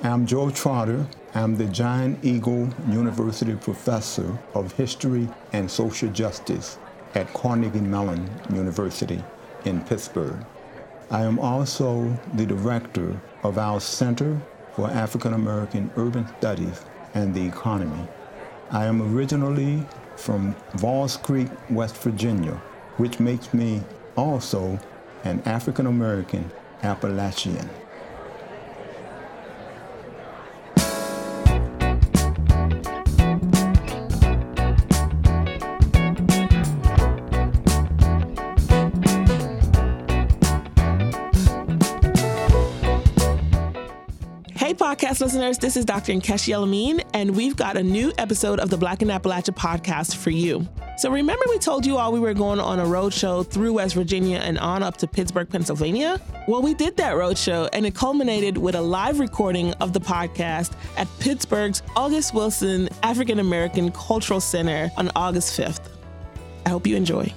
I'm Joe Trotter. I'm the Giant Eagle University Professor of History and Social Justice at Carnegie Mellon University in Pittsburgh. I am also the director of our Center for African American Urban Studies and the Economy. I am originally from Valls Creek, West Virginia, which makes me also an African American Appalachian. Podcast listeners, this is Dr. Enkeshi El-Amin, and we've got a new episode of the Black in Appalachia podcast for you. So remember we told you all we were going on a road show through West Virginia and on up to Pittsburgh, Pennsylvania? Well, we did that road show, and it culminated with a live recording of the podcast at Pittsburgh's August Wilson African American Cultural Center on August 5th. I hope you enjoy.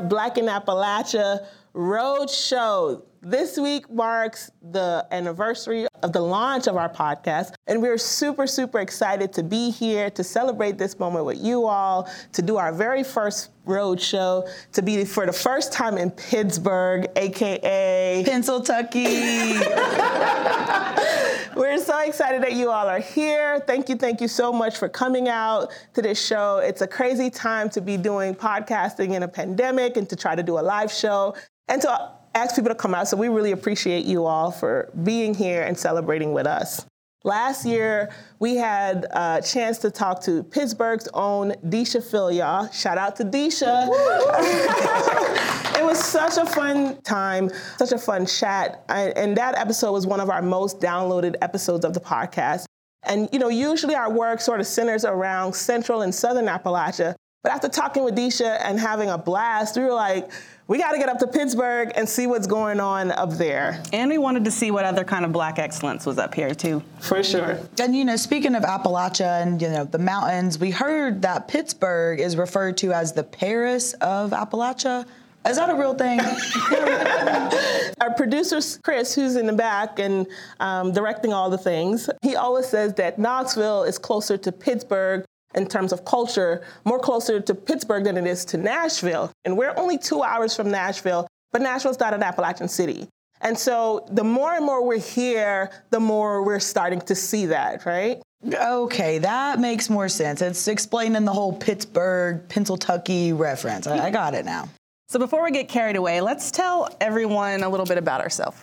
Black in Appalachia Road Show. This week marks the anniversary of the launch of our podcast, and we're super, super excited to be here to celebrate this moment with you all, to do our very first road show, to be for the first time in Pittsburgh, aka Pennsyltucky. We're so excited that you all are here. Thank you, thank you so much for coming out to this show. It's a crazy time to be doing podcasting in a pandemic and to try to do a live show and to ask people to come out. So we really appreciate you all for being here and celebrating with us. Last year, we had a chance to talk to Pittsburgh's own Deesha Philyaw. Shout out to Deesha. it was such a fun time, such a fun chat. and that episode was one of our most downloaded episodes of the podcast. And you know, usually our work sort of centers around central and southern Appalachia. But after talking with Deesha and having a blast, we were like, we got to get up to Pittsburgh and see what's going on up there. And we wanted to see what other kind of black excellence was up here too. For sure. And you know, speaking of Appalachia and you know the mountains, we heard that Pittsburgh is referred to as the Paris of Appalachia. Is that a real thing? Our producer, Chris, who's in the back and um, directing all the things, he always says that Knoxville is closer to Pittsburgh in terms of culture, more closer to Pittsburgh than it is to Nashville. And we're only two hours from Nashville, but Nashville's not an Appalachian city. And so the more and more we're here, the more we're starting to see that, right? Okay, that makes more sense. It's explaining the whole Pittsburgh, Pennsylvania reference. I, I got it now. So before we get carried away, let's tell everyone a little bit about ourselves.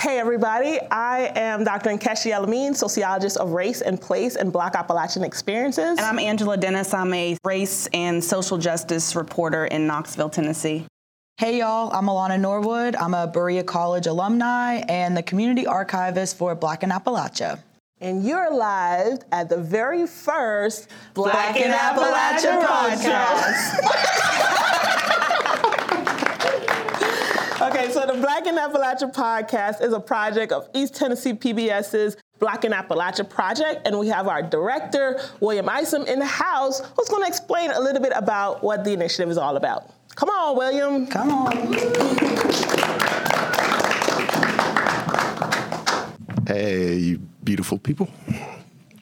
Hey everybody, I am Dr. Enkeshi El-Amin, sociologist of race and place and Black Appalachian experiences. And I'm Angela Dennis. I'm a race and social justice reporter in Knoxville, Tennessee. Hey y'all, I'm Alana Norwood. I'm a Berea College alumni and the community archivist for Black in Appalachia. And you're live at the very first Black, Black in Appalachia, Appalachia podcast. Okay, so the Black in Appalachia podcast is a project of East Tennessee PBS's Black in Appalachia project, and we have our director, William Isom, in the house, who's going to explain a little bit about what the initiative is all about. Come on, William. Come on. Hey, you beautiful people.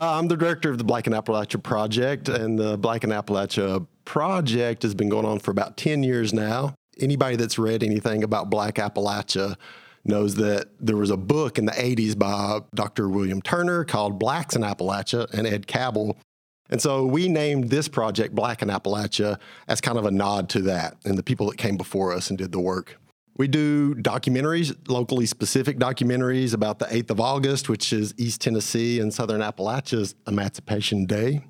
Uh, I'm the director of the Black in Appalachia project, and the Black in Appalachia project has been going on for about 10 years now anybody that's read anything about Black Appalachia knows that there was a book in the 80s by Dr. William Turner called Blacks in Appalachia and Ed Cabbell. And so we named this project Black in Appalachia as kind of a nod to that and the people that came before us and did the work. We do documentaries, locally specific documentaries about the 8th of August, which is East Tennessee and Southern Appalachia's Emancipation Day.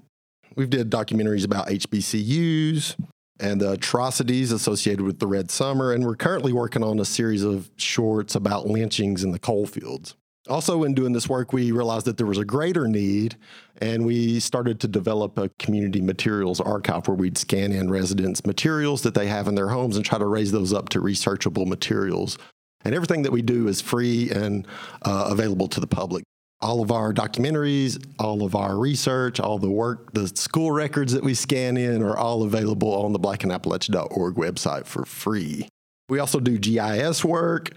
We've did documentaries about HBCUs, and the atrocities associated with the Red Summer. And we're currently working on a series of shorts about lynchings in the coal fields. Also, in doing this work, we realized that there was a greater need, and we started to develop a community materials archive where we'd scan in residents' materials that they have in their homes and try to raise those up to researchable materials. And everything that we do is free and uh, available to the public. All of our documentaries, all of our research, all the work, the school records that we scan in are all available on the blackinAppalachia.org website for free. We also do GIS work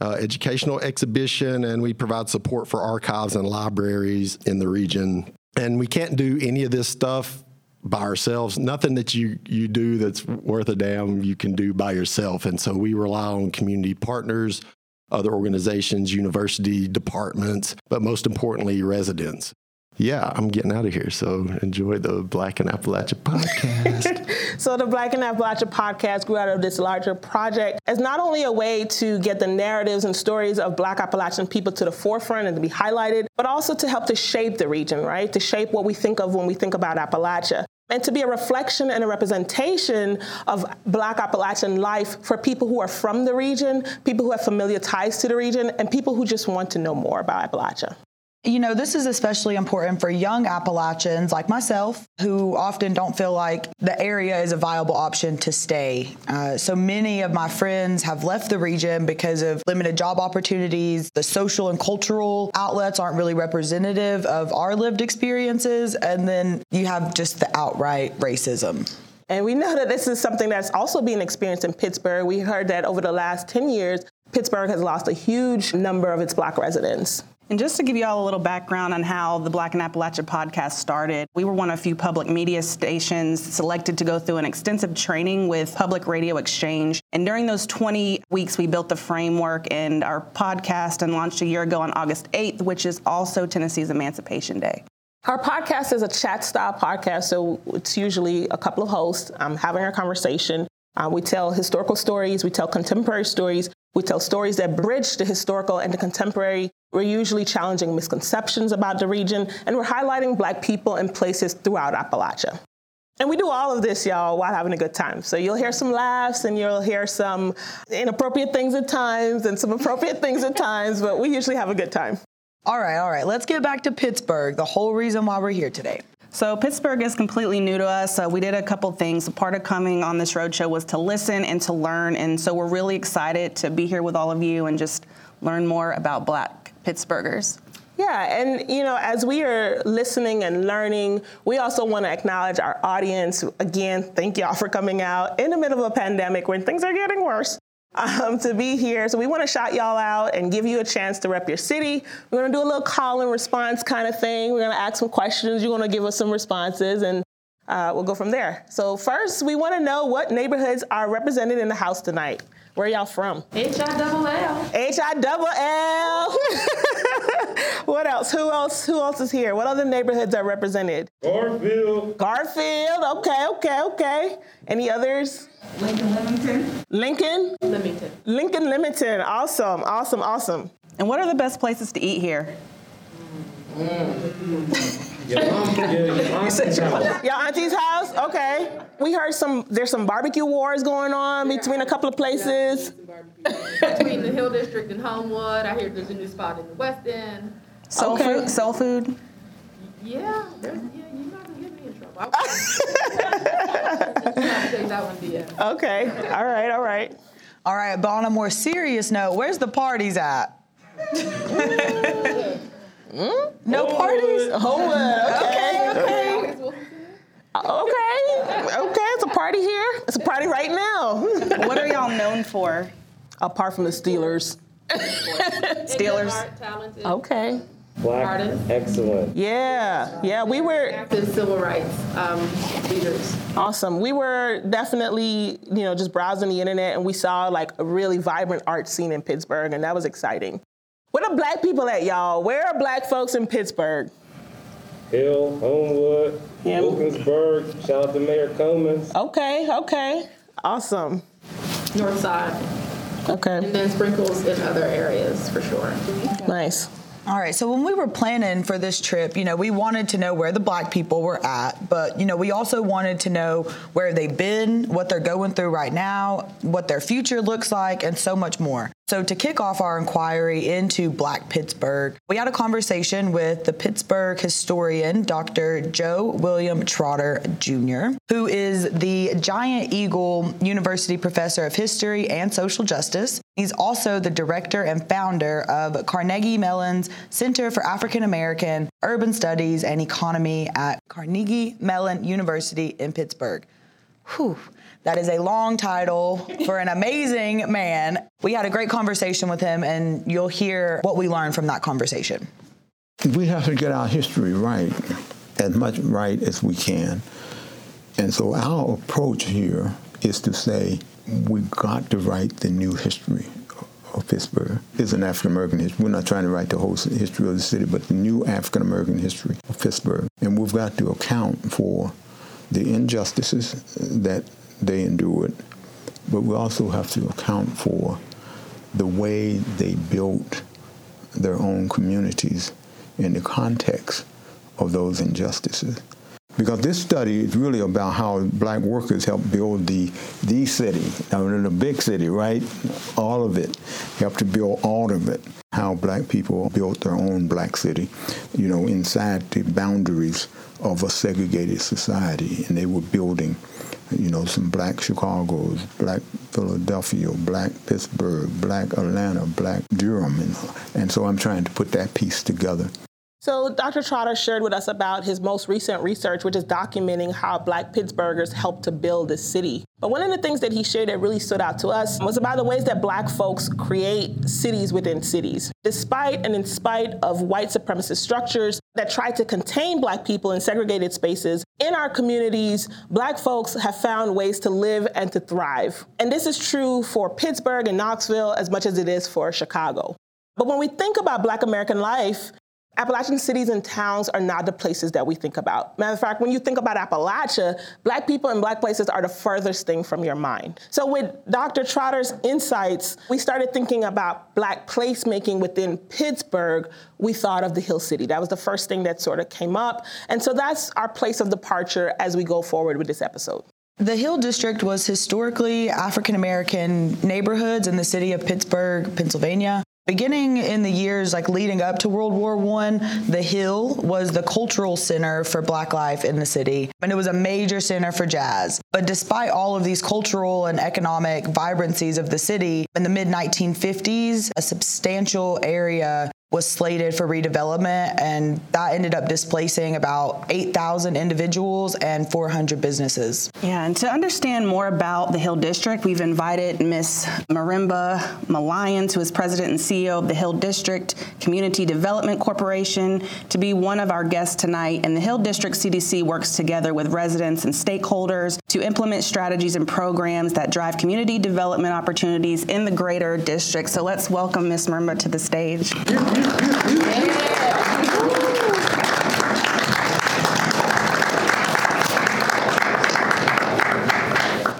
uh, educational exhibition, and we provide support for archives and libraries in the region. And we can't do any of this stuff by ourselves. Nothing that you you do that's worth a damn you can do by yourself. And so we rely on community partners, other organizations, university departments, but most importantly, residents yeah, I'm getting out of here. So enjoy the Black in Appalachia podcast. so the Black in Appalachia podcast grew out of this larger project as not only a way to get the narratives and stories of Black Appalachian people to the forefront and to be highlighted, but also to help to shape the region, right? To shape what we think of when we think about Appalachia and to be a reflection and a representation of Black Appalachian life for people who are from the region, people who have familiar ties to the region, and people who just want to know more about Appalachia. You know, this is especially important for young Appalachians like myself who often don't feel like the area is a viable option to stay. Uh, so many of my friends have left the region because of limited job opportunities. The social and cultural outlets aren't really representative of our lived experiences. And then you have just the outright racism. And we know that this is something that's also being experienced in Pittsburgh. We heard that over the last 10 years, Pittsburgh has lost a huge number of its black residents. And just to give you all a little background on how the Black in Appalachia podcast started, we were one of a few public media stations selected to go through an extensive training with Public Radio Exchange. And during those 20 weeks, we built the framework and our podcast and launched a year ago on August 8th, which is also Tennessee's Emancipation Day. Our podcast is a chat style podcast, so it's usually a couple of hosts um, having a conversation. Uh, we tell historical stories, we tell contemporary stories, we tell stories that bridge the historical and the contemporary. We're usually challenging misconceptions about the region, and we're highlighting Black people and places throughout Appalachia. And we do all of this, y'all, while having a good time. So you'll hear some laughs and you'll hear some inappropriate things at times and some appropriate things at times, but we usually have a good time. All right, all right. Let's get back to Pittsburgh, the whole reason why we're here today. So Pittsburgh is completely new to us. Uh, we did a couple things. Part of coming on this roadshow was to listen and to learn, and so we're really excited to be here with all of you and just learn more about Black Pittsburghers. Yeah, and you know, as we are listening and learning, we also want to acknowledge our audience. Again, thank y'all for coming out in the middle of a pandemic when things are getting worse um, to be here. So we want to shout y'all out and give you a chance to rep your city. We're going to do a little call and response kind of thing. We're going to ask some questions. You're going to give us some responses, and uh, we'll go from there. So first, we want to know what neighborhoods are represented in the house tonight. Where y'all from? H I double L. H I double L. what else? Who else? Who else is here? What other neighborhoods are represented? Garfield. Garfield. Okay, okay, okay. Any others? Lincoln Lemington. Lincoln. Lemington. Lincoln Lemington. Awesome, awesome, awesome. And what are the best places to eat here? Mm. Your, mom, your, your auntie's house. Your auntie's house? Okay. We heard some, there's some barbecue wars going on between a couple of places. Between the Hill District and Homewood, I hear there's a new spot in the West End. Soul Okay. food. Soul food. Yeah, there's, yeah, you're not gonna get me in trouble. I you have to take that one, Okay. All right, all right. All right, but on a more serious note, where's the parties at? Hmm? No parties? Homewood. Okay, okay. Okay. Okay. It's a party here. It's a party right now. What are y'all known for? Apart from the Steelers. Steelers. Smart, talented, Okay. Black. Artist. Excellent. Yeah. Yeah. We were active civil rights um, leaders. awesome. We were definitely, you know, just browsing the internet and we saw like a really vibrant art scene in Pittsburgh and that was exciting. Where are black people at, y'all? Where are black folks in Pittsburgh? Hill, Homewood, Yeah. Wilkinsburg. Shout out to Mayor Cummins. Okay. Okay. Awesome. North Side, Okay. and then sprinkles in other areas for sure. Nice. All right, so when we were planning for this trip, you know, we wanted to know where the black people were at, but, you know, we also wanted to know where they've been, what they're going through right now, what their future looks like, and so much more. So, to kick off our inquiry into Black Pittsburgh, we had a conversation with the Pittsburgh historian, Dr. Joe William Trotter Jr., who is the Giant Eagle University Professor of History and Social Justice. He's also the director and founder of Carnegie Mellon's Center for African American Urban Studies and Economy at Carnegie Mellon University in Pittsburgh. Whew. That is a long title for an amazing man. We had a great conversation with him, and you'll hear what we learned from that conversation. We have to get our history right, as much right as we can. And so our approach here is to say we've got to write the new history of Pittsburgh. It's an African American history. We're not trying to write the whole history of the city, but the new African American history of Pittsburgh. And we've got to account for the injustices that they endured, but we also have to account for the way they built their own communities in the context of those injustices. Because this study is really about how black workers helped build the the city, uh, I mean, the big city, right? All of it, helped to build all of it. How black people built their own black city, you know, inside the boundaries of a segregated society, and they were building you know, some black Chicago's, black Philadelphia, black Pittsburgh, black Atlanta, black Durham. And, and so I'm trying to put that piece together. So, Dr. Trotter shared with us about his most recent research, which is documenting how Black Pittsburghers helped to build the city. But one of the things that he shared that really stood out to us was about the ways that Black folks create cities within cities. Despite and in spite of white supremacist structures that try to contain Black people in segregated spaces, in our communities, Black folks have found ways to live and to thrive. And this is true for Pittsburgh and Knoxville as much as it is for Chicago. But when we think about Black American life, Appalachian cities and towns are not the places that we think about. Matter of fact, when you think about Appalachia, black people and black places are the furthest thing from your mind. So with Dr. Trotter's insights, we started thinking about black placemaking within Pittsburgh. We thought of the Hill City. That was the first thing that sort of came up. And so that's our place of departure as we go forward with this episode. The Hill District was historically African American neighborhoods in the city of Pittsburgh, Pennsylvania. Beginning in the years like leading up to World War One, the Hill was the cultural center for Black life in the city, and it was a major center for jazz. But despite all of these cultural and economic vibrancies of the city, in the mid 1950s, a substantial area was slated for redevelopment, and that ended up displacing about 8,000 individuals and 400 businesses. Yeah, and to understand more about the Hill District, we've invited Ms. Marimba Milliones, who is president and CEO of the Hill District Community Development Corporation, to be one of our guests tonight. And the Hill District CDC works together with residents and stakeholders to implement strategies and programs that drive community development opportunities in the greater district. So let's welcome Miss Marimba to the stage.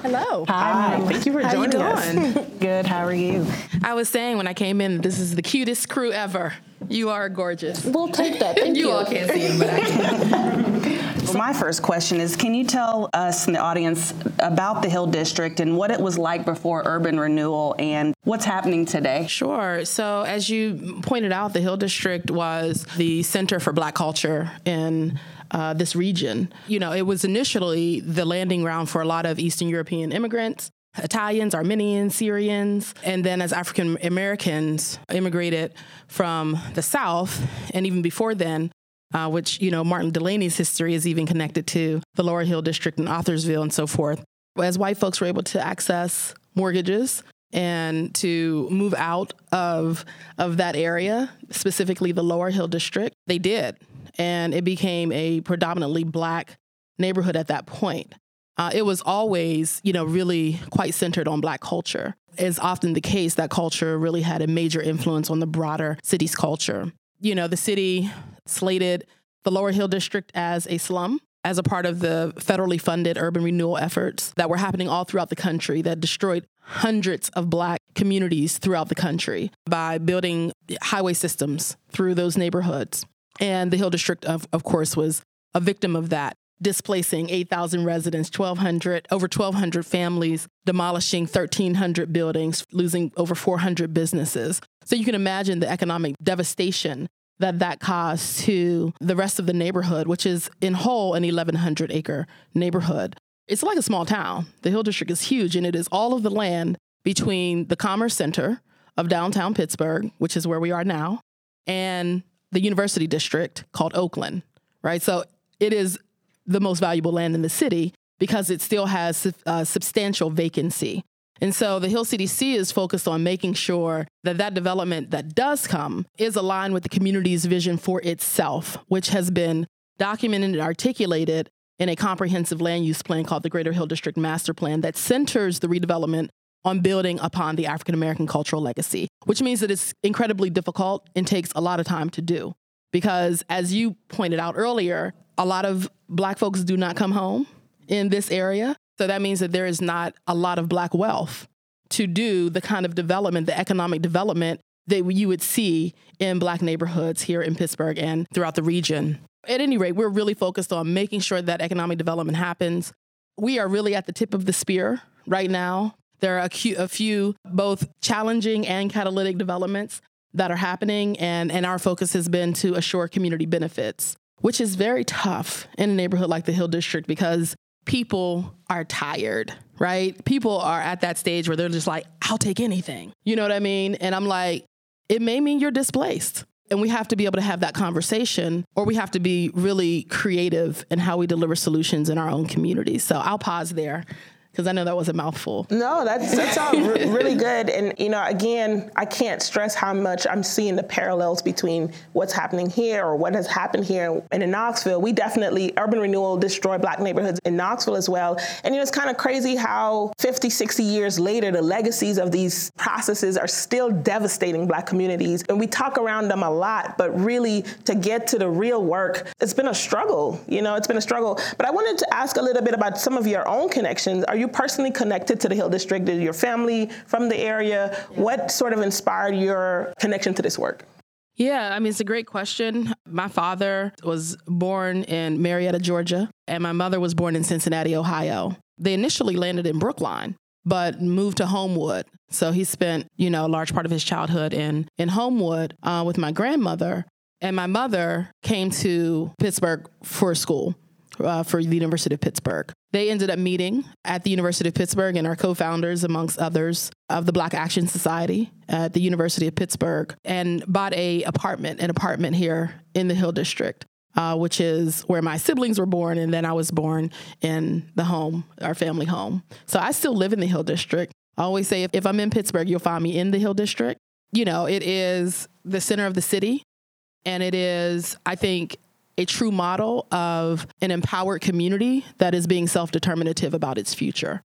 Hello. Hi. Thank you for How you joining us. doing? Good. How are you? I was saying when I came in, this is the cutest crew ever. You are gorgeous. We'll take that. Thank you. you all can't see him, but I can. Well, my first question is Can you tell us in the audience about the Hill District and what it was like before urban renewal and what's happening today? Sure. So, as you pointed out, the Hill District was the center for Black culture in uh, this region. You know, it was initially the landing ground for a lot of Eastern European immigrants. Italians, Armenians, Syrians, and then as African Americans immigrated from the South, and even before then, uh, which, you know, Martin Delany's history is even connected to the Lower Hill District and Arthursville and so forth. As white folks were able to access mortgages and to move out of, of that area, specifically the Lower Hill District, they did. And it became a predominantly black neighborhood at that point. Uh, it was always, you know, really quite centered on black culture. Is often the case that culture really had a major influence on the broader city's culture. You know, the city slated the Lower Hill District as a slum as a part of the federally funded urban renewal efforts that were happening all throughout the country that destroyed hundreds of black communities throughout the country by building highway systems through those neighborhoods. And the Hill District, of, of course, was a victim of that. Displacing 8,000 residents, 1,200, over 1,200 families, demolishing 1,300 buildings, losing over 400 businesses. So you can imagine the economic devastation that that caused to the rest of the neighborhood, which is in whole an 1,100 acre neighborhood. It's like a small town. The Hill District is huge, and it is all of the land between the Commerce Center of downtown Pittsburgh, which is where we are now, and the University District called Oakland, right? So it is the most valuable land in the city because it still has a uh, substantial vacancy. And so the Hill CDC is focused on making sure that that development that does come is aligned with the community's vision for itself, which has been documented and articulated in a comprehensive land use plan called the Greater Hill District Master Plan that centers the redevelopment on building upon the African American cultural legacy, which means that it's incredibly difficult and takes a lot of time to do. Because as you pointed out earlier, a lot of black folks do not come home in this area. So that means that there is not a lot of black wealth to do the kind of development, the economic development that you would see in black neighborhoods here in Pittsburgh and throughout the region. At any rate, we're really focused on making sure that economic development happens. We are really at the tip of the spear right now. There are a, few both challenging and catalytic developments that are happening, and, and our focus has been to assure community benefits, which is very tough in a neighborhood like the Hill District because people are tired, right? People are at that stage where they're just like, I'll take anything. You know what I mean? And I'm like, it may mean you're displaced. And we have to be able to have that conversation, or we have to be really creative in how we deliver solutions in our own communities. So I'll pause there because I know that was a mouthful. No, that's that's all re- really good. And you know, again, I can't stress how much I'm seeing the parallels between what's happening here or what has happened here and in Knoxville. We definitely urban renewal destroyed black neighborhoods in Knoxville as well. And you know, it's kind of crazy how 50, 60 years later, the legacies of these processes are still devastating black communities. And we talk around them a lot, but really to get to the real work, it's been a struggle. You know, it's been a struggle. But I wanted to ask a little bit about some of your own connections. Are you you personally connected to the Hill District? Is your family from the area? What sort of inspired your connection to this work? Yeah, I mean, it's a great question. My father was born in Marietta, Georgia, and my mother was born in Cincinnati, Ohio. They initially landed in Brookline, but moved to Homewood. So he spent, you know, a large part of his childhood in, in Homewood uh, with my grandmother. And my mother came to Pittsburgh for school uh, for the University of Pittsburgh. They ended up meeting at the University of Pittsburgh and are co founders, amongst others, of the Black Action Society at the University of Pittsburgh and bought a apartment, an apartment here in the Hill District. Uh, which is where my siblings were born, and then I was born in the home, our family home. So I still live in the Hill District. I always say if, if I'm in Pittsburgh, you'll find me in the Hill District. You know, it is the center of the city, and it is, I think, a true model of an empowered community that is being self determinative about its future.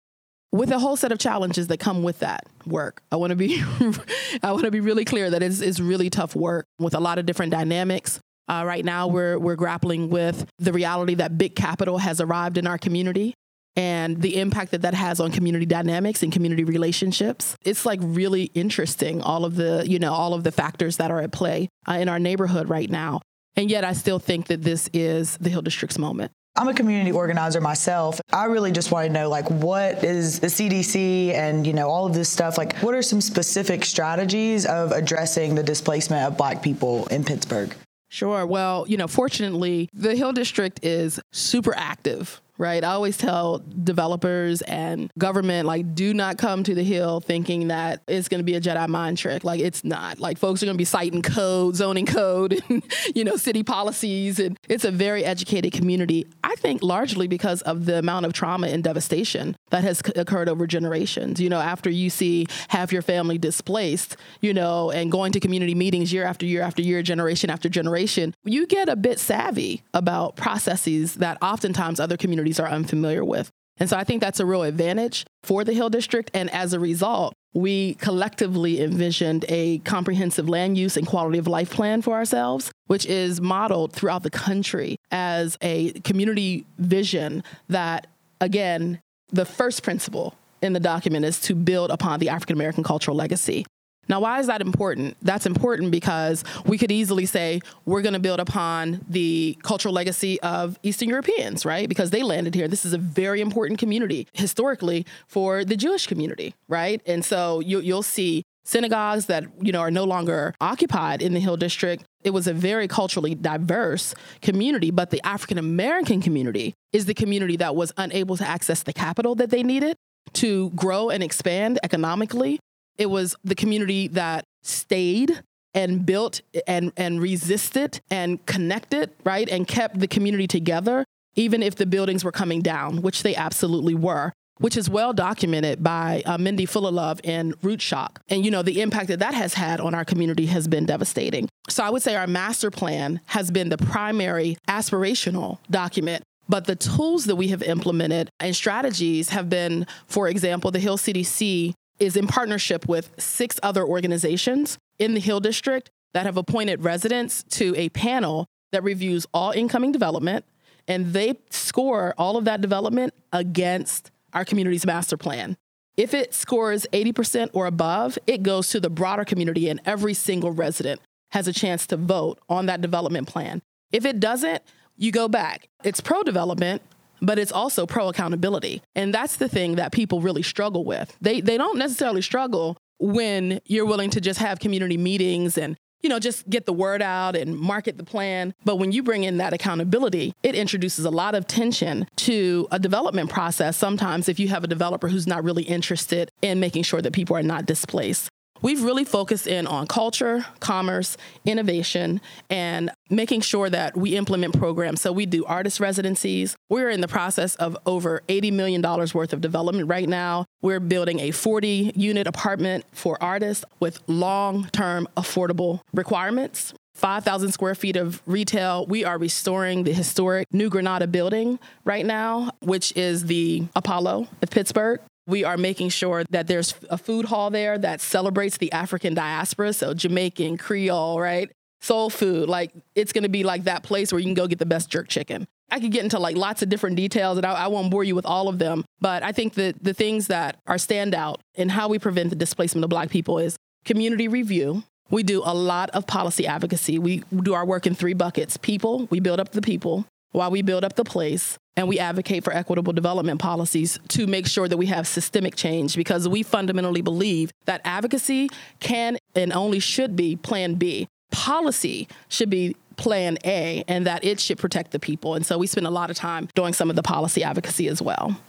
With a whole set of challenges that come with that work. I want to be I want to be really clear that it's, it's really tough work with a lot of different dynamics. Uh, right now, we're we're grappling with the reality that big capital has arrived in our community and the impact that that has on community dynamics and community relationships. It's like really interesting all of the, you know, all of the factors that are at play uh, in our neighborhood right now. And yet I still think that this is the Hill District's moment. I'm a community organizer myself. I really just want to know like what is the CDC and you know all of this stuff like what are some specific strategies of addressing the displacement of black people in Pittsburgh? Sure. Well, you know, fortunately, the Hill District is super active right? I always tell developers and government, like, do not come to the Hill thinking that it's going to be a Jedi mind trick. Like, it's not. Like, folks are going to be citing code, zoning code, and, you know, city policies. And it's a very educated community. I think largely because of the amount of trauma and devastation that has c- occurred over generations. You know, after you see half your family displaced, you know, and going to community meetings year after year after year, generation after generation, you get a bit savvy about processes that oftentimes other communities communities are unfamiliar with. And so I think that's a real advantage for the Hill District. And as a result, we collectively envisioned a comprehensive land use and quality of life plan for ourselves, which is modeled throughout the country as a community vision that, again, the first principle in the document is to build upon the African American cultural legacy. Now, why is that important? That's important because we could easily say we're going to build upon the cultural legacy of Eastern Europeans, right? Because they landed here. This is a very important community historically for the Jewish community, right? And so you, you'll see synagogues that you know are no longer occupied in the Hill District. It was a very culturally diverse community, but the African American community is the community that was unable to access the capital that they needed to grow and expand economically it was the community that stayed and built and, and resisted and connected, right? And kept the community together, even if the buildings were coming down, which they absolutely were which is well documented by uh, Mindy Fullilove in Root Shock. And, you know, the impact that that has had on our community has been devastating. So I would say our master plan has been the primary aspirational document. But the tools that we have implemented and strategies have been, for example, the Hill CDC is in partnership with six other organizations in the Hill District that have appointed residents to a panel that reviews all incoming development, and they score all of that development against our community's master plan. If it scores 80% or above, it goes to the broader community, and every single resident has a chance to vote on that development plan. If it doesn't, you go back. It's pro development, but it's also pro accountability. And that's the thing that people really struggle with. They they don't necessarily struggle when you're willing to just have community meetings and you know just get the word out and market the plan but when you bring in that accountability it introduces a lot of tension to a development process sometimes if you have a developer who's not really interested in making sure that people are not displaced We've really focused in on culture, commerce, innovation, and making sure that we implement programs. So we do artist residencies. We're in the process of over $80 million worth of development right now. We're building a 40 unit apartment for artists with long term affordable requirements. 5,000 square feet of retail. We are restoring the historic New Granada building right now, which is the Apollo of Pittsburgh. We are making sure that there's a food hall there that celebrates the African diaspora, so Jamaican, Creole, right? Soul food. Like it's gonna be like that place where you can go get the best jerk chicken. I could get into like lots of different details and I, I, won't bore you with all of them. But I think that the things that are standout in how we prevent the displacement of Black people is community review. We do a lot of policy advocacy. We do our work in three buckets people, we build up the people while we build up the place and we advocate for equitable development policies to make sure that we have systemic change because we fundamentally believe that advocacy can and only should be plan B. Policy should be plan A and that it should protect the people. And so we spend a lot of time doing some of the policy advocacy as well.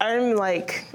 I'm like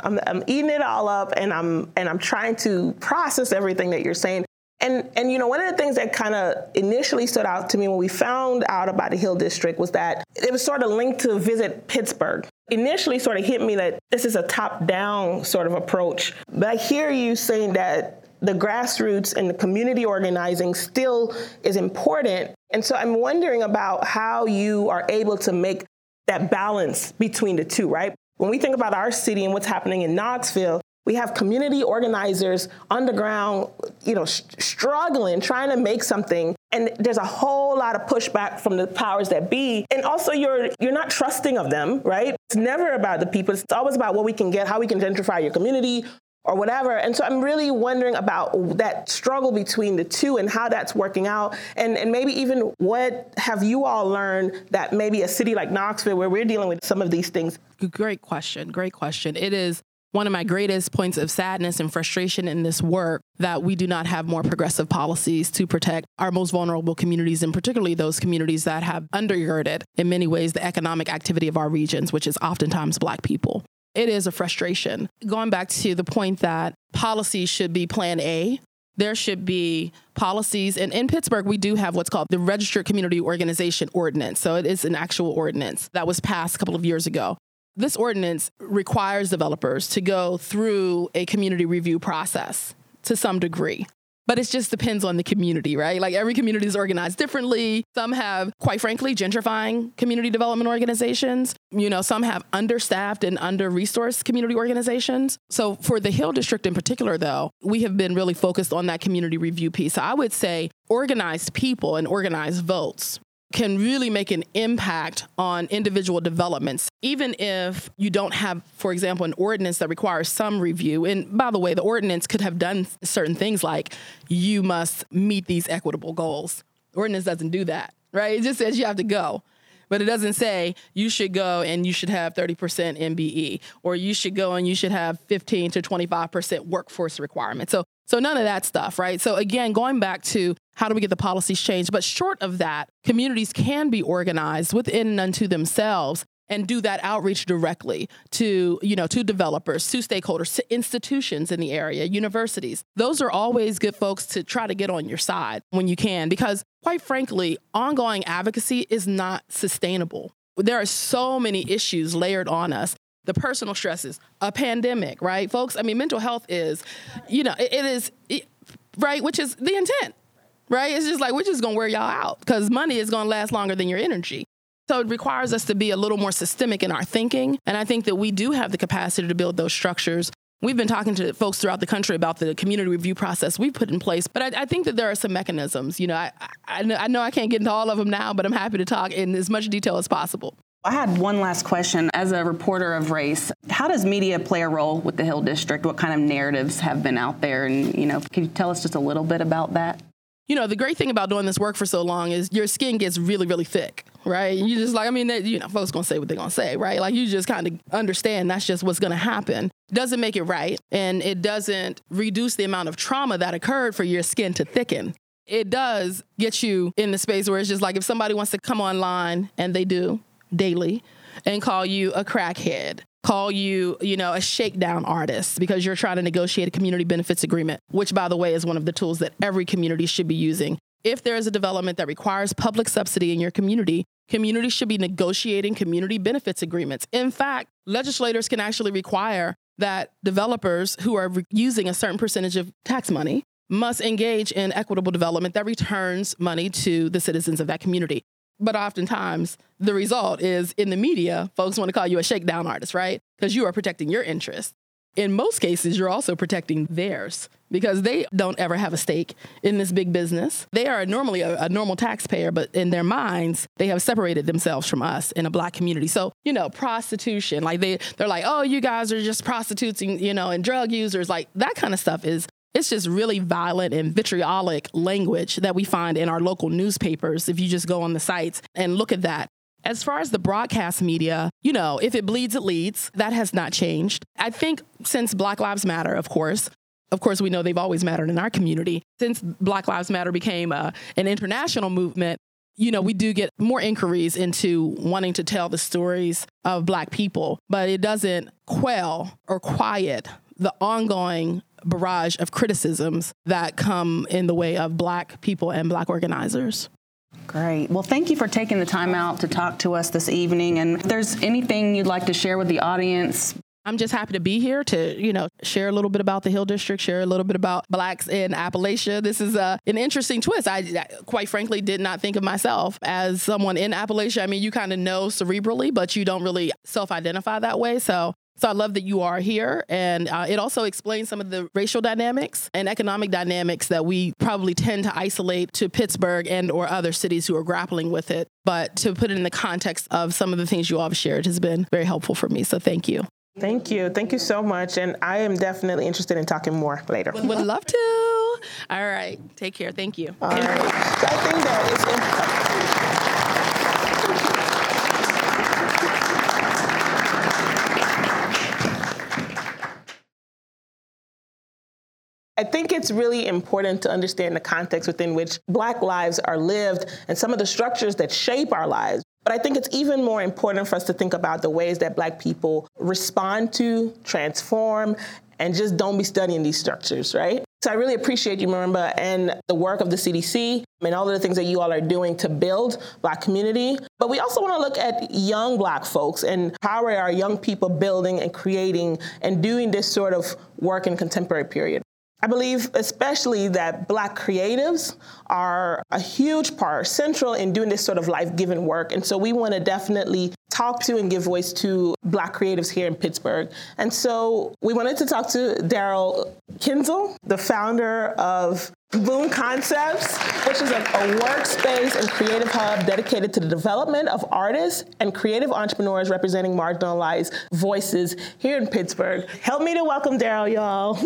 I'm, I'm, eating it all up and I'm and I'm trying to process everything that you're saying. And, and you know, one of the things that kind of initially stood out to me when we found out about the Hill District was that it was sort of linked to visit Pittsburgh. Initially, sort of hit me that this is a top-down sort of approach. But I hear you saying that the grassroots and the community organizing still is important. And so I'm wondering about how you are able to make that balance between the two, right? When we think about our city and what's happening in Knoxville, we have community organizers underground, you know, sh- struggling, trying to make something. And there's a whole lot of pushback from the powers that be. And also you're you're not trusting of them, right? It's never about the people. It's always about what we can get, how we can gentrify your community or whatever. And so I'm really wondering about that struggle between the two and how that's working out. And, and maybe even what have you all learned that maybe a city like Knoxville, where we're dealing with some of these things? Great question. Great question. It is one of my greatest points of sadness and frustration in this work that we do not have more progressive policies to protect our most vulnerable communities, and particularly those communities that have undergirded, in many ways, the economic activity of our regions, which is oftentimes Black people. It is a frustration. Going back to the point that policy should be plan A, there should be policies. And in Pittsburgh, we do have what's called the Registered Community Organization Ordinance. So it is an actual ordinance that was passed a couple of years ago. This ordinance requires developers to go through a community review process to some degree. But it just depends on the community, right? Like every community is organized differently. Some have, quite frankly, gentrifying community development organizations. You know, some have understaffed and under resourced community organizations. So for the Hill District in particular, though, we have been really focused on that community review piece. So I would say organized people and organized votes can really make an impact on individual developments, even if you don't have, for example, an ordinance that requires some review. And by the way, the ordinance could have done certain things like you must meet these equitable goals. The ordinance doesn't do that, right? It just says you have to go. But it doesn't say you should go and you should have 30% MBE or you should go and you should have 15 to 25% workforce requirement. So so none of that stuff, right? So again, going back to how do we get the policies changed? But short of that, communities can be organized within and unto themselves and do that outreach directly to you know to developers to stakeholders to institutions in the area universities those are always good folks to try to get on your side when you can because quite frankly ongoing advocacy is not sustainable there are so many issues layered on us the personal stresses, a pandemic, right, folks? I mean, mental health is, you know, it, it is, it, right, which is the intent, right? It's just like we're just gonna wear y'all out because money is gonna last longer than your energy. So it requires us to be a little more systemic in our thinking. And I think that we do have the capacity to build those structures. We've been talking to folks throughout the country about the community review process we've put in place, but I, I think that there are some mechanisms. You know, I, I, I know I can't get into all of them now, but I'm happy to talk in as much detail as possible. I had one last question. As a reporter of race, how does media play a role with the Hill District? What kind of narratives have been out there? And, you know, can you tell us just a little bit about that? You know, the great thing about doing this work for so long is your skin gets really, really thick, right? You just like, I mean, you know, folks gonna say what they're gonna say, right? Like you just kind of understand that's just what's gonna happen. Doesn't make it right, and it doesn't reduce the amount of trauma that occurred for your skin to thicken. It does get you in the space where it's just like if somebody wants to come online, and they do, daily and call you a crackhead, call you, you know, a shakedown artist because you're trying to negotiate a community benefits agreement, which by the way is one of the tools that every community should be using. If there is a development that requires public subsidy in your community, communities should be negotiating community benefits agreements. In fact, legislators can actually require that developers who are re- using a certain percentage of tax money must engage in equitable development that returns money to the citizens of that community. But oftentimes, the result is in the media, folks want to call you a shakedown artist, right? Because you are protecting your interests. In most cases, you're also protecting theirs because they don't ever have a stake in this big business. They are normally a, a, normal taxpayer, but in their minds, they have separated themselves from us in a black community. So, you know, prostitution, like they, they're like, oh, you guys are just prostitutes, and, you know, and drug users. Like that kind of stuff is it's just really violent and vitriolic language that we find in our local newspapers if you just go on the sites and look at that. As far as the broadcast media, you know, if it bleeds, it leads. That has not changed. I think since Black Lives Matter, of course, of course, we know they've always mattered in our community. Since Black Lives Matter became a, uh, an international movement, you know, we do get more inquiries into wanting to tell the stories of Black people, but it doesn't quell or quiet the ongoing barrage of criticisms that come in the way of Black people and Black organizers. Great. Well, thank you for taking the time out to talk to us this evening. And if there's anything you'd like to share with the audience, I'm just happy to be here to, you know, share a little bit about the Hill District, share a little bit about blacks in Appalachia. This is a, an interesting twist. I, quite frankly, did not think of myself as someone in Appalachia. I mean, you kind of know cerebrally, but you don't really self identify that way. So so I love that you are here. And uh, it also explains some of the racial dynamics and economic dynamics that we probably tend to isolate to Pittsburgh and or other cities who are grappling with it. But to put it in the context of some of the things you all have shared has been very helpful for me. So thank you. Thank you. Thank you so much. And I am definitely interested in talking more later. Would, love to. All right. Take care. Thank you. All right. I think that it's I think it's really important to understand the context within which Black lives are lived and some of the structures that shape our lives. But I think it's even more important for us to think about the ways that Black people respond to, transform, and just don't be studying these structures, right? So I really appreciate you, Marimba, and the work of the CDC and all of the things that you all are doing to build Black community. But we also want to look at young Black folks and how are our young people building and creating and doing this sort of work in contemporary period. I believe especially that Black creatives are a huge part, central in doing this sort of life giving work. And so we want to definitely talk to and give voice to Black creatives here in Pittsburgh. And so we wanted to talk to Daryl Kinsel, the founder of Boom Concepts, which is a, a, workspace and creative hub dedicated to the development of artists and creative entrepreneurs representing marginalized voices here in Pittsburgh. Help me to welcome Daryl, y'all.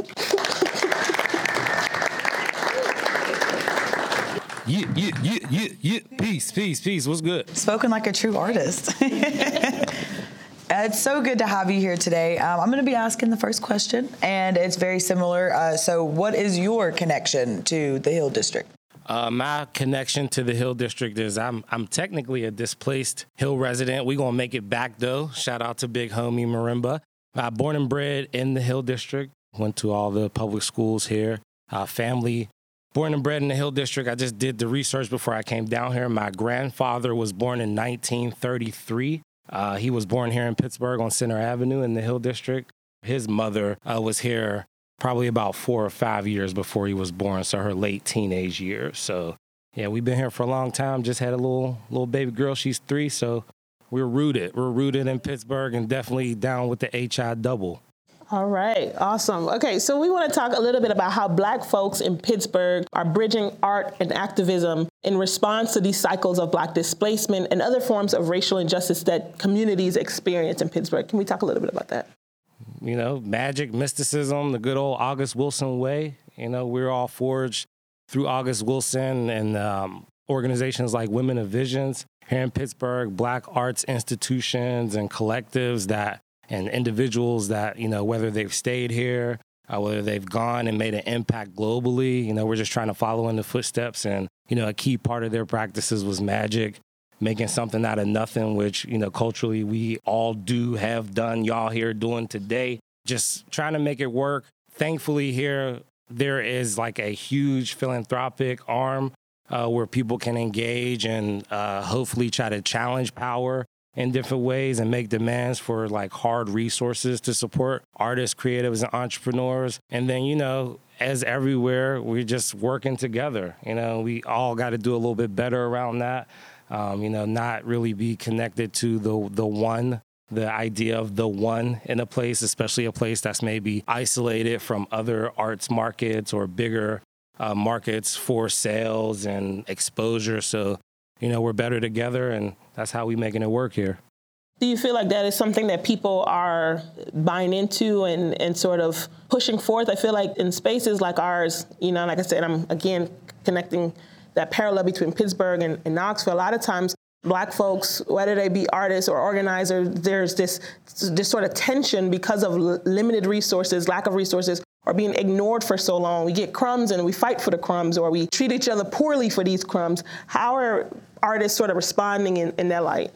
Yeah, yeah, yeah, yeah, yeah. Peace, peace, peace. What's good? Spoken like a true artist. It's so good to have you here today. Um, I'm going to be asking the first question, and it's very similar. Uh, so, what is your connection to the Hill District? Uh, my connection to the Hill District is I'm I'm technically a displaced Hill resident. We gonna make it back though. Shout out to Big Homie Marimba. Uh, born and bred in the Hill District. Went to all the public schools here. Uh, family born and bred in the Hill District. I just did the research before I came down here. My grandfather was born in 1933. Uh, he was born here in Pittsburgh on Center Avenue in the Hill District. His mother uh, was here probably about four or five years before he was born, so her late teenage years. So, yeah, we've been here for a long time. Just had a little little baby girl. She's three, so we're rooted. We're rooted in Pittsburgh and definitely down with the HI double. All right, awesome. Okay, so we want to talk a little bit about how Black folks in Pittsburgh are bridging art and activism in response to these cycles of Black displacement and other forms of racial injustice that communities experience in Pittsburgh. Can we talk a little bit about that? You know, magic, mysticism, the good old August Wilson way. You know, we're all forged through August Wilson and um, organizations like Women of Visions here in Pittsburgh, Black arts institutions and collectives that and individuals that, you know, whether they've stayed here, uh, whether they've gone and made an impact globally, you know, we're just trying to follow in the footsteps. And, you know, a key part of their practices was magic, making something out of nothing, which, you know, culturally we all do have done, y'all here doing today, just trying to make it work. Thankfully, here, there is like a huge philanthropic arm uh, where people can engage and uh, hopefully try to challenge power in different ways and make demands for like hard resources to support artists, creatives, and entrepreneurs. And then, you know, as everywhere, we're just working together. You know, we all got to do a little bit better around that. Um, you know, not really be connected to the the one the idea of the one in a place, especially a place that's maybe isolated from other arts markets or bigger uh, markets for sales and exposure. So you know, we're better together, and that's how we making it work here. Do you feel like that is something that people are buying into and, and sort of pushing forth? I feel like in spaces like ours, you know, like I said, I'm again connecting that parallel between Pittsburgh and, and Knoxville. A lot of times, black folks, whether they be artists or organizers, there's this this sort of tension because of limited resources, lack of resources, or being ignored for so long. We get crumbs and we fight for the crumbs, or we treat each other poorly for these crumbs. How are artists sort of responding in, in that light?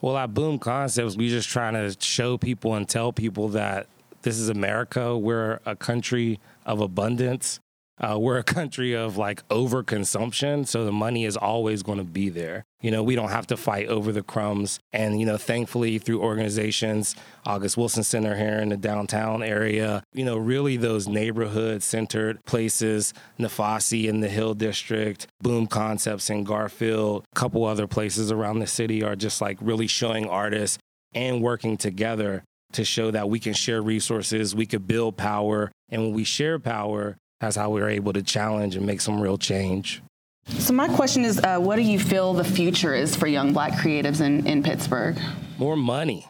Well, at Boom Concepts, we're just trying to show people and tell people that this is America. We're a country of abundance. Uh, we're a country of like overconsumption, so the money is always going to be there. You know, we don't have to fight over the crumbs. And, you know, thankfully through organizations, August Wilson Center here in the downtown area, you know, really those neighborhood centered places, Nafasi in the Hill District, Boom Concepts in Garfield, a couple other places around the city are just like really showing artists and working together to show that we can share resources, we could build power. And when we share power, that's how we are able to challenge and make some real change. So my question is, uh, what do you feel the future is for young Black creatives in, in Pittsburgh? More money,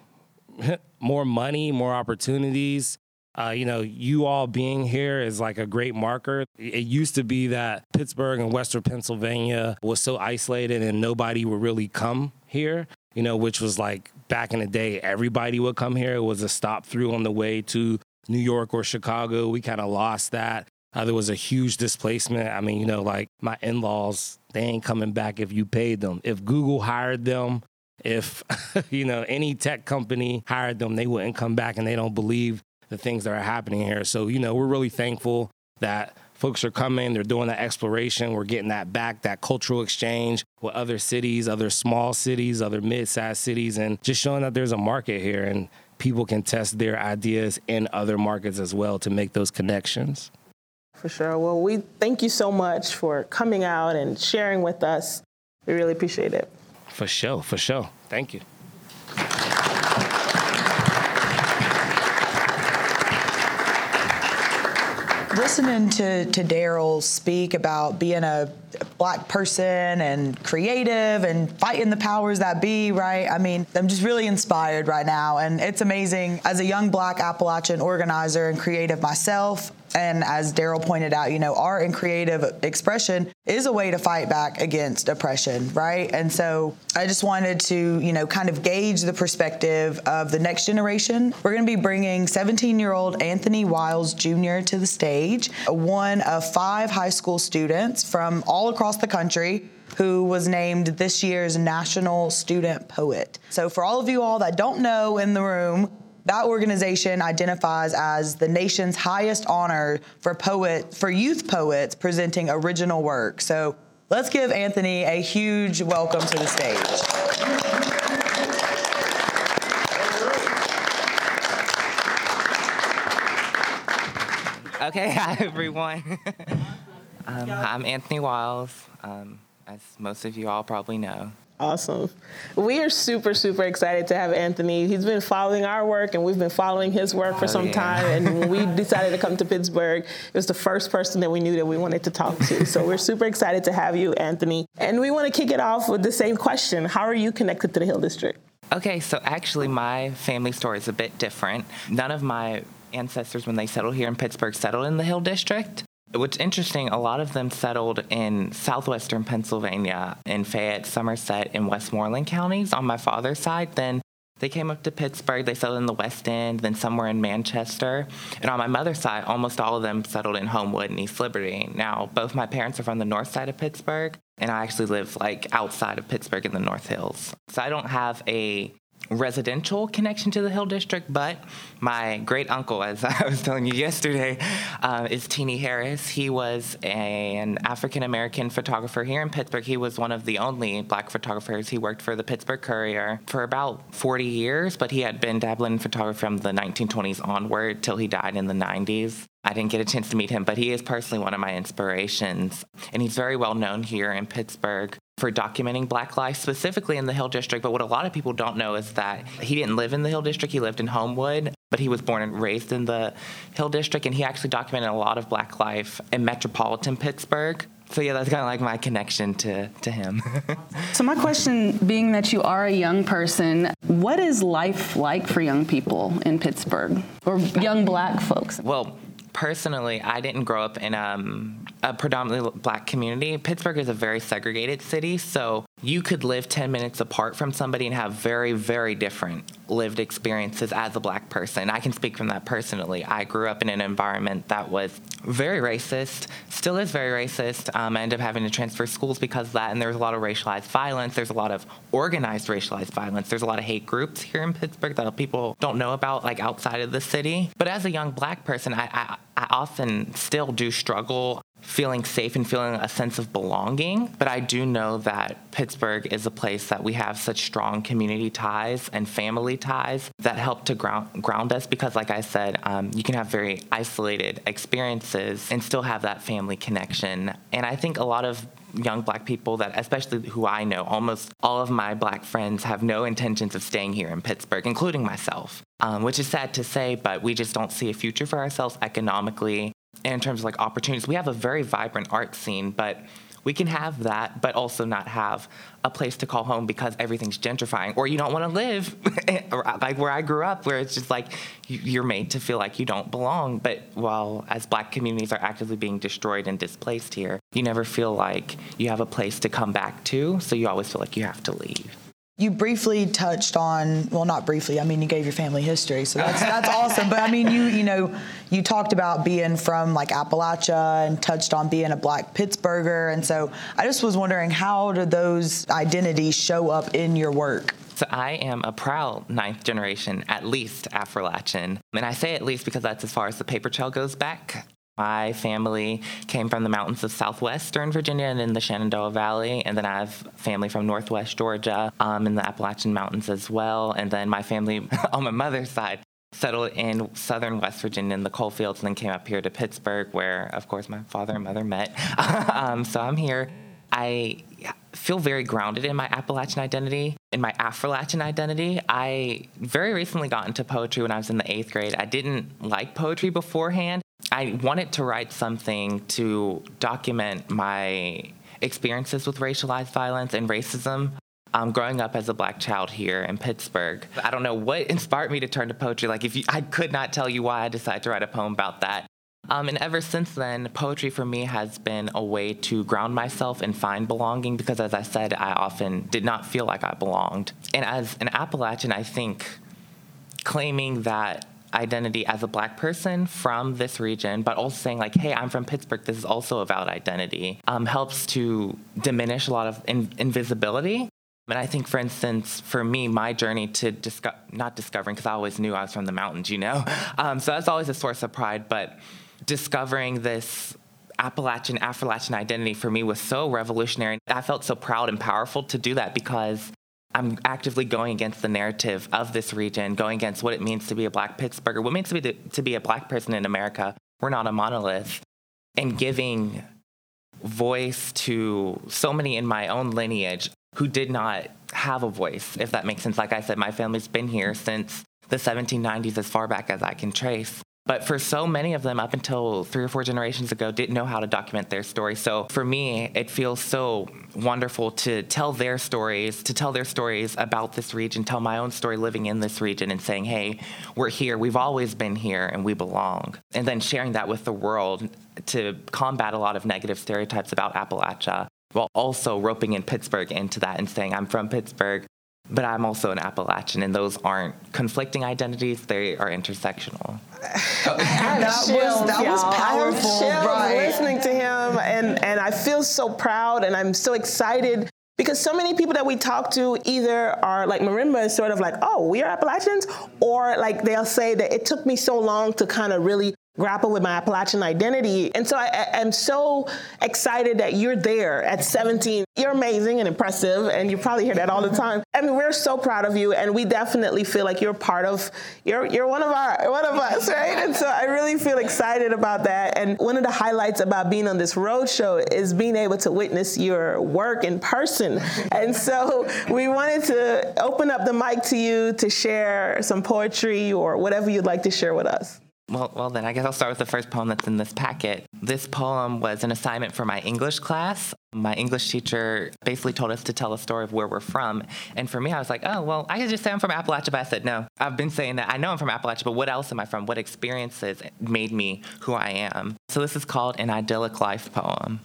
more money, more opportunities. Uh, you know, you all being here is like a great marker. It used to be that Pittsburgh and Western Pennsylvania was so isolated and nobody would really come here, you know, which was like back in the day, everybody would come here. It was a stop through on the way to New York or Chicago. We kind of lost that. Uh, there was a huge displacement. I mean, you know, like my in laws, they ain't coming back if you paid them. If Google hired them, if, you know, any tech company hired them, they wouldn't come back and they don't believe the things that are happening here. So, you know, we're really thankful that folks are coming, they're doing that exploration, we're getting that back, that cultural exchange with other cities, other small cities, other mid sized cities, and just showing that there's a market here and people can test their ideas in other markets as well to make those connections. For sure. Well, we thank you so much for coming out and sharing with us. We really appreciate it. For sure, for sure. Thank you. listening to, to Daryl speak about being a black person and creative and fighting the powers that be, right? I mean, I'm just really inspired right now. And it's amazing. As a young black Appalachian organizer and creative myself, and as Daryl pointed out, you know, art and creative expression is a way to fight back against oppression, right? And so I just wanted to, you know, kind of gauge the perspective of the next generation. We're going to be bringing 17 year old Anthony Wiles Jr. to the stage, one of five high school students from all across the country who was named this year's National Student Poet. So, for all of you all that don't know in the room, that organization identifies as the nation's highest honor for poet for youth poets presenting original work. So let's give Anthony a huge welcome to the stage. Okay, hi everyone. um, I'm Anthony Wiles, um, as most of you all probably know. Awesome. We are super, super excited to have Anthony. He's been following our work and we've been following his work for Oh, some yeah. time. And when we decided to come to Pittsburgh, it was the first person that we knew that we wanted to talk to. So we're super excited to have you, Anthony. And we want to kick it off with the same question How are you connected to the Hill District? Okay, so actually, my family story is a bit different. None of my ancestors, when they settled here in Pittsburgh, settled in the Hill District. What's interesting, a lot of them settled in southwestern Pennsylvania, in Fayette, Somerset, and Westmoreland counties on my father's side. Then they came up to Pittsburgh, they settled in the West End, then somewhere in Manchester. And on my mother's side, almost all of them settled in Homewood and East Liberty. Now, both my parents are from the north side of Pittsburgh, and I actually live like outside of Pittsburgh in the North Hills. So I don't have a residential connection to the Hill District, but my great uncle, as I was telling you yesterday, uh, is Teeny Harris. He was an African American photographer here in Pittsburgh. He was one of the only black photographers. He worked for the Pittsburgh Courier for about 40 years, but he had been dabbling in photography from the 1920s onward till he died in the 90s. I didn't get a chance to meet him, but he is personally one of my inspirations. And he's very well known here in Pittsburgh for documenting black life, specifically in the Hill District. But what a lot of people don't know is that he didn't live in the Hill District, he lived in Homewood, but he was born and raised in the Hill District, and he actually documented a lot of black life in metropolitan Pittsburgh. So yeah, that's kind of like my connection to, to him. So my question, being that you are a young person, what is life like for young people in Pittsburgh or young black folks? Well, personally, I didn't grow up in um, a predominantly black community. Pittsburgh is a very segregated city, so you could live 10 minutes apart from somebody and have very, very different lived experiences as a black person. I can speak from that personally. I grew up in an environment that was very racist, still is very racist. Um, I ended up having to transfer schools because of that, and there was a lot of racialized violence. There's a lot of organized racialized violence. There's a lot of hate groups here in Pittsburgh that people don't know about, like outside of the city. But as a young black person, I, I, I often still do struggle feeling safe and feeling a sense of belonging. But I do know that Pittsburgh is a place that we have such strong community ties and family ties that help to ground, ground us because, like I said, um, you can have very isolated experiences and still have that family connection. And I think a lot of young black people that especially who I know almost all of my black friends have no intentions of staying here in Pittsburgh including myself um, which is sad to say but we just don't see a future for ourselves economically in terms of like opportunities. We have a very vibrant art scene but we can have that but also not have a place to call home because everything's gentrifying or you don't want to live like where i grew up where it's just like you're made to feel like you don't belong. But while as black communities are actively being destroyed and displaced here you never feel like you have a place to come back to so you always feel like you have to leave You briefly touched on, well, not briefly. I mean, you gave your family history, so that's that's awesome. But I mean, you you know, you talked about being from like Appalachia and touched on being a Black Pittsburgher, and so I just was wondering how do those identities show up in your work? So I am a proud ninth generation, at least Appalachian. And I say at least because that's as far as the paper trail goes back. My family came from the mountains of southwestern Virginia and in the Shenandoah Valley. And then I have family from northwest Georgia um, in the Appalachian Mountains as well. And then my family on my mother's side settled in southern West Virginia in the coal fields and then came up here to Pittsburgh, where, of course, my father and mother met. um, so I'm here. I feel very grounded in my Appalachian identity, in my Afro-Latin identity. I very recently got into poetry when I was in the eighth grade. I didn't like poetry beforehand. I wanted to write something to document my experiences with racialized violence and racism. Um, growing up as a black child here in Pittsburgh, I don't know what inspired me to turn to poetry. Like, if you, I could not tell you why I decided to write a poem about that. Um, and ever since then, poetry for me has been a way to ground myself and find belonging because, as I said, I often did not feel like I belonged. And as an Appalachian, I think claiming that identity as a black person from this region, but also saying like, "Hey, I'm from Pittsburgh. This is also a valid identity," um, helps to diminish a lot of in- invisibility. And I think, for instance, for me, my journey to disco- not discovering because I always knew I was from the mountains, you know, um, so that's always a source of pride. But discovering this Appalachian, Afro-Latin identity for me was so revolutionary. I felt so proud and powerful to do that because I'm actively going against the narrative of this region, going against what it means to be a black Pittsburgher, what it means to be, to be a black person in America. We're not a monolith. And giving voice to so many in my own lineage who did not have a voice, if that makes sense. Like I said, my family's been here since the 1790s, as far back as I can trace. But for so many of them, up until three or four generations ago, didn't know how to document their story. So for me, it feels so wonderful to tell their stories, to tell their stories about this region, tell my own story living in this region and saying, hey, we're here, we've always been here, and we belong. And then sharing that with the world to combat a lot of negative stereotypes about Appalachia while also roping in Pittsburgh into that and saying, I'm from Pittsburgh, but I'm also an Appalachian, and those aren't conflicting identities, they are intersectional. that was, that was powerful, right? Listening to him, and, and I feel so proud and I'm so excited because so many people that we talk to either are like marimba is sort of like oh we are appalachians or like they'll say that it took me so long to kind of really grapple with my Appalachian identity. And so I, am so excited that you're there at 17. You're amazing and impressive, and you probably hear that all the time. I mean, we're so proud of you, and we definitely feel like you're part of you're you're one of our one of us, right? And so I really feel excited about that. And one of the highlights about being on this road show is being able to witness your work in person. And so we wanted to open up the mic to you to share some poetry or whatever you'd like to share with us. Well, well, then I guess I'll start with the first poem that's in this packet. This poem was an assignment for my English class. My English teacher basically told us to tell a story of where we're from. And for me, I was like, oh, well, I could just say I'm from Appalachia. But I said, no, I've been saying that I know I'm from Appalachia, but what else am I from? What experiences made me who I am? So this is called an idyllic life poem.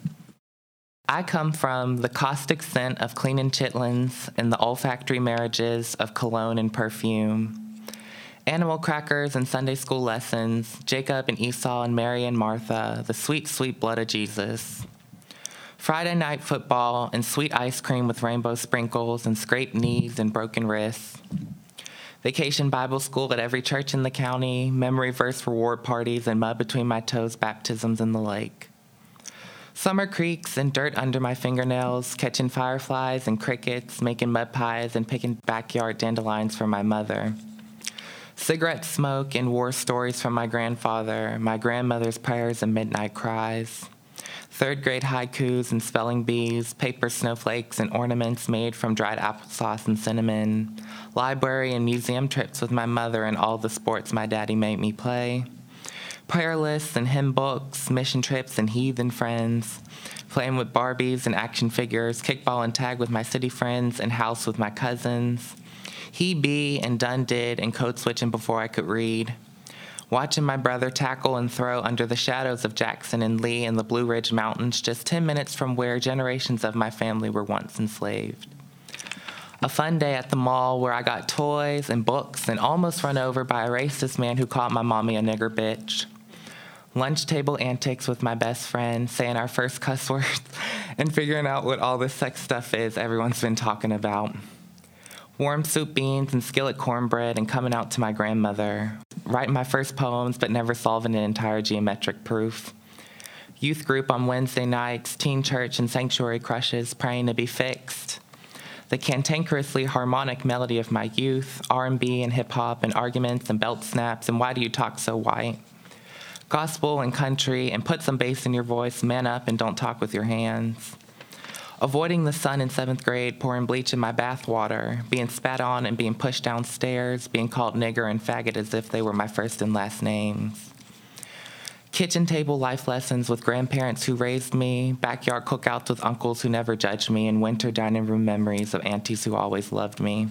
I come from the caustic scent of cleaning chitlins and the olfactory marriages of cologne and perfume animal crackers and Sunday school lessons, Jacob and Esau and Mary and Martha, the sweet, sweet blood of Jesus. Friday night football and sweet ice cream with rainbow sprinkles and scraped knees and broken wrists. Vacation Bible school at every church in the county, memory verse reward parties, and mud between my toes baptisms in the lake. Summer creeks and dirt under my fingernails, catching fireflies and crickets, making mud pies, and picking backyard dandelions for my mother. Cigarette smoke and war stories from my grandfather, my grandmother's prayers and midnight cries. Third grade haikus and spelling bees, paper snowflakes and ornaments made from dried applesauce and cinnamon. Library and museum trips with my mother and all the sports my daddy made me play. Prayer lists and hymn books, mission trips and heathen friends. Playing with Barbies and action figures, kickball and tag with my city friends, and house with my cousins he be and done did and code switching before I could read. Watching my brother tackle and throw under the shadows of Jackson and Lee in the Blue Ridge Mountains, just 10 minutes from where generations of my family were once enslaved. A fun day at the mall where I got toys and books and almost run over by a racist man who called my mommy a nigger bitch. Lunch table antics with my best friend, saying our first cuss words and figuring out what all this sex stuff is everyone's been talking about warm soup beans and skillet cornbread and coming out to my grandmother, writing my first poems but never solving an entire geometric proof. Youth group on Wednesday nights, teen church and sanctuary crushes, praying to be fixed. The cantankerously harmonic melody of my youth, R&B and hip hop and arguments and belt snaps and why do you talk so white? Gospel and country and put some bass in your voice, man up and don't talk with your hands avoiding the sun in seventh grade, pouring bleach in my bathwater, being spat on and being pushed downstairs, being called nigger and faggot as if they were my first and last names. Kitchen table life lessons with grandparents who raised me, backyard cookouts with uncles who never judged me, and winter dining room memories of aunties who always loved me.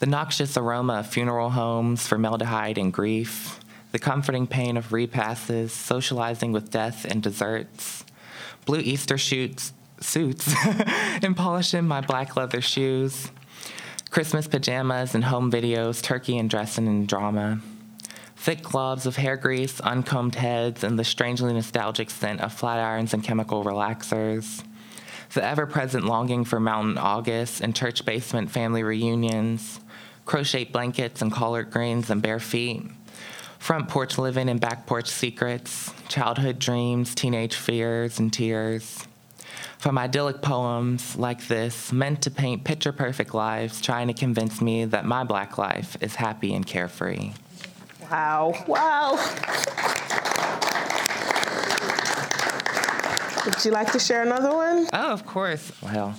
The noxious aroma of funeral homes, formaldehyde, and grief. The comforting pain of repasses, socializing with death and desserts. Blue Easter shoots, suits, and polishing my black leather shoes. Christmas pajamas and home videos, turkey and dressing and drama thick globs of hair grease, uncombed heads, and the strangely nostalgic scent of flat irons and chemical relaxers. The ever present longing for mountain August and church basement family reunions, crochet blankets and collard greens and bare feet, front porch living and back porch secrets, childhood dreams, teenage fears, and tears. From idyllic poems like this, meant to paint picture perfect lives, trying to convince me that my black life is happy and carefree. Wow. Wow. Would you like to share another one? Oh, of course. Well,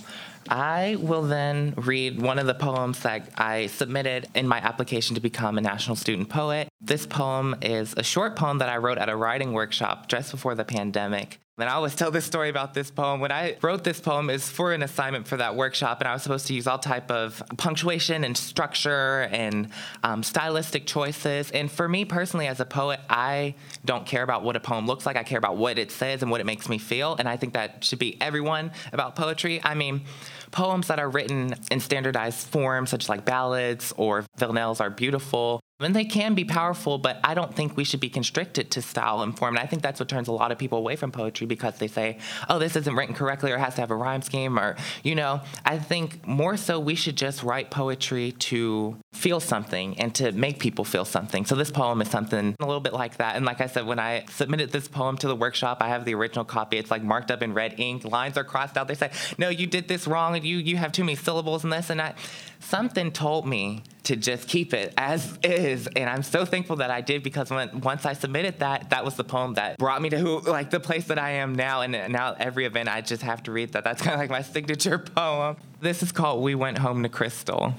I will then read one of the poems that I submitted in my application to become a National Student Poet. This poem is a short poem that I wrote at a writing workshop just before the pandemic. And I always tell this story about this poem. When I wrote this poem is for an assignment for that workshop, and I was supposed to use all type of punctuation and structure and um, stylistic choices. And for me personally, as a poet, I don't care about what a poem looks like. I care about what it says and what it makes me feel. And I think that should be everyone about poetry. I mean, poems that are written in standardized forms, such like ballads or villanelles, are beautiful. And they can be powerful, but I don't think we should be constricted to style and form. And I think that's what turns a lot of people away from poetry because they say, oh, this isn't written correctly or has to have a rhyme scheme or, you know, I think more so we should just write poetry to feel something and to make people feel something. So this poem is something a little bit like that. And like I said, when I submitted this poem to the workshop, I have the original copy. It's like marked up in red ink. Lines are crossed out. They say, no, you did this wrong. You, you have too many syllables in this. And I, something told me to just keep it as is and i'm so thankful that i did because when once i submitted that that was the poem that brought me to who like the place that i am now and now every event i just have to read that. That's kind of like my signature poem. This is called we went home to crystal.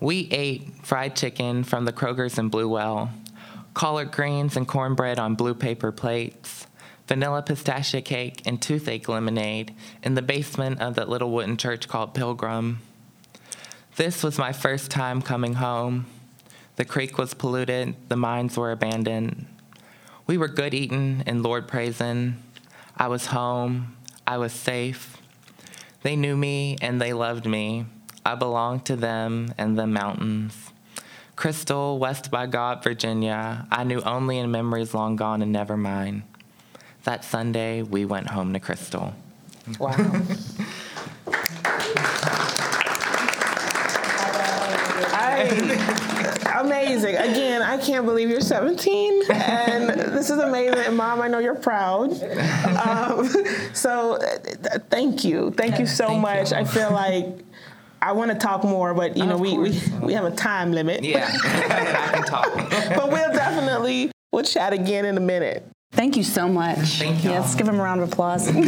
We ate fried chicken from the kroger's in Bluewell collard greens and cornbread on blue paper plates vanilla pistachio cake and toothache lemonade in the basement of that little wooden church called pilgrim this was my first time coming home. The creek was polluted, the mines were abandoned. We were good eating and Lord praising. I was home, I was safe. They knew me and they loved me. I belonged to them and the mountains. Crystal, West by God, Virginia, I knew only in memories long gone and never mine. That Sunday, we went home to Crystal. Wow. I, amazing. Again, I can't believe you're 17, and this is amazing. And Mom, I know you're proud. Um, so, th- thank you, thank you so Thank much. you. I feel like I want to talk more, but you know, we, we we have a time limit. Yeah, I can talk. but we'll definitely we'll chat again in a minute. Thank you so much. Thank y'all. Yes, give him a round of applause. I'm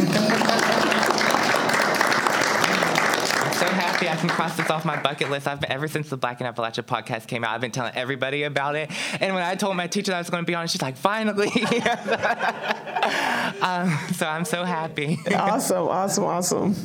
so happy I can cross this off my bucket list. I've been, ever since the Black in Appalachia podcast came out, I've been telling everybody about it. And when I told my teacher that I was going to be on, she's like, "Finally!" um, so I'm so happy. awesome, awesome, awesome.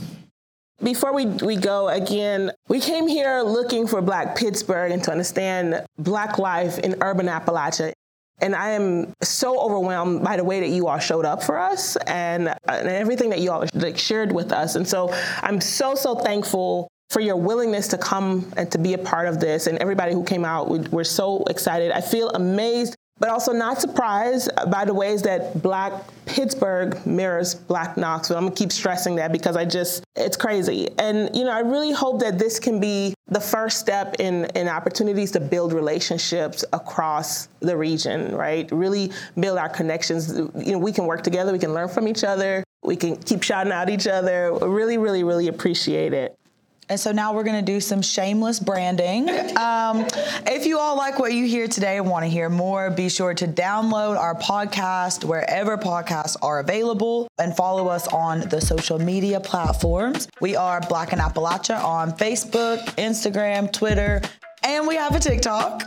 Before we, we go again, we came here looking for Black Pittsburgh and to understand Black life in urban Appalachia. And I am so overwhelmed by the way that you all showed up for us and, and everything that you all like, shared with us. And so I'm so, so thankful for your willingness to come and to be a part of this. And everybody who came out, we, we're so excited. I feel amazed but also not surprised by the ways that Black Pittsburgh mirrors Black Knoxville. I'm gonna keep stressing that because I just, it's crazy. And, you know, I really hope that this can be the first step in, in opportunities to build relationships across the region, right? Really build our connections. You know, we can work together, we can learn from each other, we can keep shouting out each other. Really, really, really appreciate it. And so now we're going to do some shameless branding. Um, if you all like what you hear today and want to hear more, be sure to download our podcast wherever podcasts are available and follow us on the social media platforms. We are Black in Appalachia on Facebook, Instagram, Twitter, and we have a TikTok.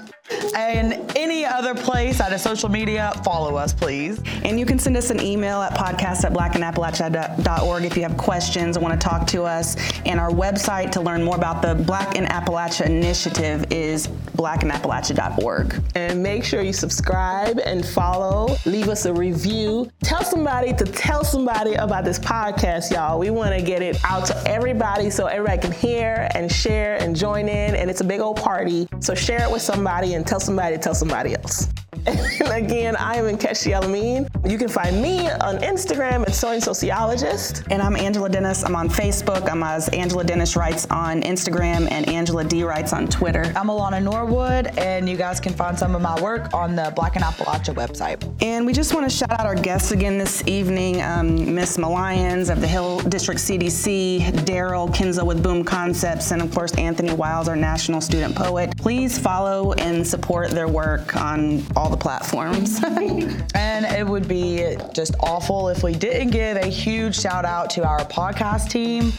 And any other place out of social media, follow us, please. And you can send us an email at podcast at blackinAppalachia.org if you have questions and want to talk to us. And our website to learn more about the Black in Appalachia initiative is blackinappalachia.org. And make sure you subscribe and follow. Leave us a review. Tell somebody to tell somebody about this podcast, y'all. We want to get it out to everybody so everybody can hear and share and join in. And it's a big old party. So share it with somebody and tell somebody to tell somebody else. And again, I am Enkeshi El-Amin. You can find me on Instagram at Sewing Sociologist. And I'm Angela Dennis. I'm on Facebook. I'm as Angela Dennis Writes on Instagram and Angela D Writes on Twitter. I'm Alana Norwood, and you guys can find some of my work on the Black in Appalachia website. And we just want to shout out our guests again this evening um, Miss Milliones of the Hill District CDC, Daryl Kinsel with Boom Concepts, and of course, Anthony Wiles, our national student poet. Please follow and support their work on all the platforms. and it would be just awful if we didn't give a huge shout out to our podcast team.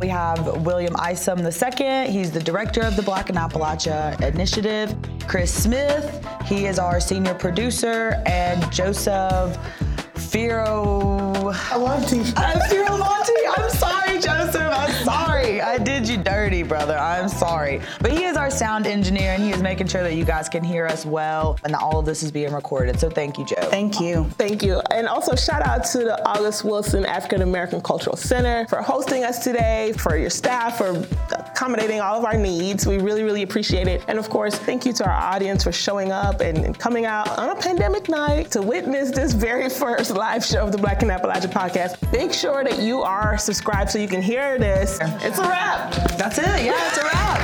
We have William Isom II. He's the director of the Black in Appalachia Initiative. Chris Smith, he is our senior producer, and Joseph Firo. Alanti. I'm Firo Monty. I'm sorry, Joseph. I'm sorry. I did you brother. I'm sorry. But he is our sound engineer, and he is making sure that you guys can hear us well, and that all of this is being recorded. So thank you, Joe. Thank you. Thank you. And also shout out to the August Wilson African American Cultural Center for hosting us today, for your staff, for accommodating all of our needs. We really, really appreciate it. And of course, thank you to our audience for showing up and coming out on a pandemic night to witness this very first live show of the Black in Appalachia podcast. Make sure that you are subscribed so you can hear this. It's a wrap. That's Yeah, it's a wrap.